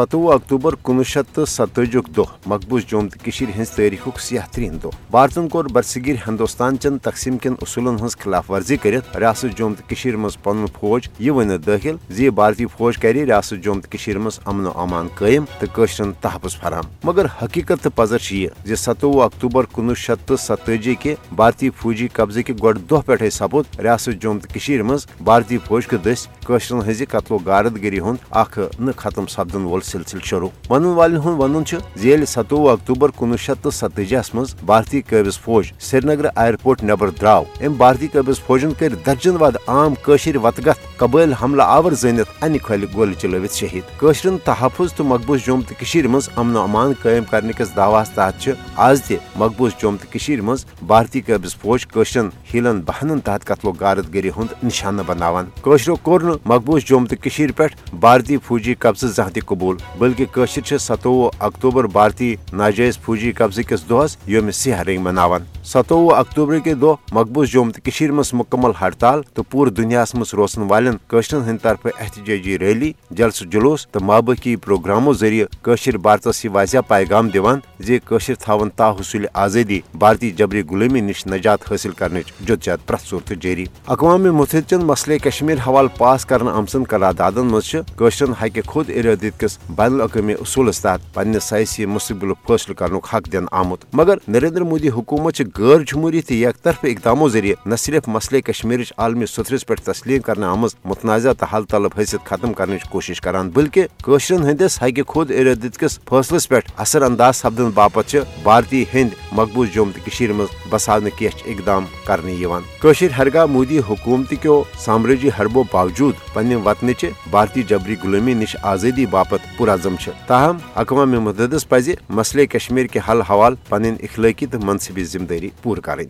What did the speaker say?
ستوہ اکتوبر کنوہ شیت تو ستتجی دہ مقبوض جوم تو ہز تاریخ سیاہ ترین دہ بھارتن کور برصغیر ہندوستان چن تقسیم کن اصولن ہز خلاف ورزی کرت ریاست جوم تو مز پن فوج یہ ونت داخل زی بھارتی فوج کر ریاست جوم تو مز امن و امان قائم تو تحفظ فراہم۔ مگر حقیقت تو پزر یہ ستوہ اکتوبر کنوہ شیت تو ستتجی کے بھارتی فوجی قبضہ کہ گۄڈٕ دہ پہ سپود ریاست جوم تو مز بھارتی فوج کے دس ہز قتل و غارت گری ہند اخ ختم سپدن وول سلسل شروع ون والن ہند ون زیل ستوہ اکتوبر کنوہ شیت تو ستجیس مز بھارتی قابض فوج سری نگر ایئرپورٹ نبر دراو ام بھارتی قابض فوجن کر درجن واد عام قشر وتگت قبائل حملہ آور زنت ان کھل گول چلوت شہید قشرن تحفظ تو مقبوض جوم تو مز امن و امان قائم کرنے کس دعواس تحت آز تہ مقبوض جوم تو مز بھارتی قابض فوج قشرن ہیلن بہنن تحت قتل و غارت گری ہند نشانہ بناوان قشرو کور مقبوض جوم تو پہ بھارتی فوجی قبضہ زہت قبول بلکہ قشر ستوہ اکتوبر بھارتی ناجائز فوجی قبضہ کس دہس یوم سیاہ رنگ مناوان ستوہ اکتوبر کے دہ مقبوض جوم تو مز مکمل ہڑتال تو پور دنیا مز روزن والن قشرن ہند طرف احتجاجی ریلی، جلس جلوس تو مابقی پروگراموں ذریعہ قشر بھارتس یہ واضح پیغام دان زی قشر تھون تا حصول آزادی بھارتی جبری غلامی نش نجات حاصل کرنے جدجہد پریت صورت جاری۔ اقوام متحدہ چن مسئلہ کشمیر حوالہ پاس کرنے آمژن قراردادن مز قشرن حق خود ارادت کس بین الاقوامی اصولس تحت پنہ سیاسی مستقبل فیصلہ کرنے حق دن آمت مگر نریندر مودی حکومت غیر جمہوری تو یک طرف اقداموں ذریعہ نہ صرف مسئلہ کشمیر عالمی سترس پہ تسلیم کرنے آمز متنازع تو حل طلب حیثیت ختم کرنے کوشش کران، بلکہ قشرن ہندس حق خود ارادت کس فیصلس پہ اثر انداز سپدن باپت بھارتی ہند مقبوض جوم تو مز بسان کی اقدام کرنے قشر ہرگاہ مودی حکومت کیو سامراجی حربو باوجود پنہ وطنچ بھارتی جبری غلامی نش آزادی باپت پرعزم تاہم اقوام متحدہ پزِ مسئلے کشمیر کے حل حوالہ پن اخلاقی تو منصبی ذمہ داری پور کریں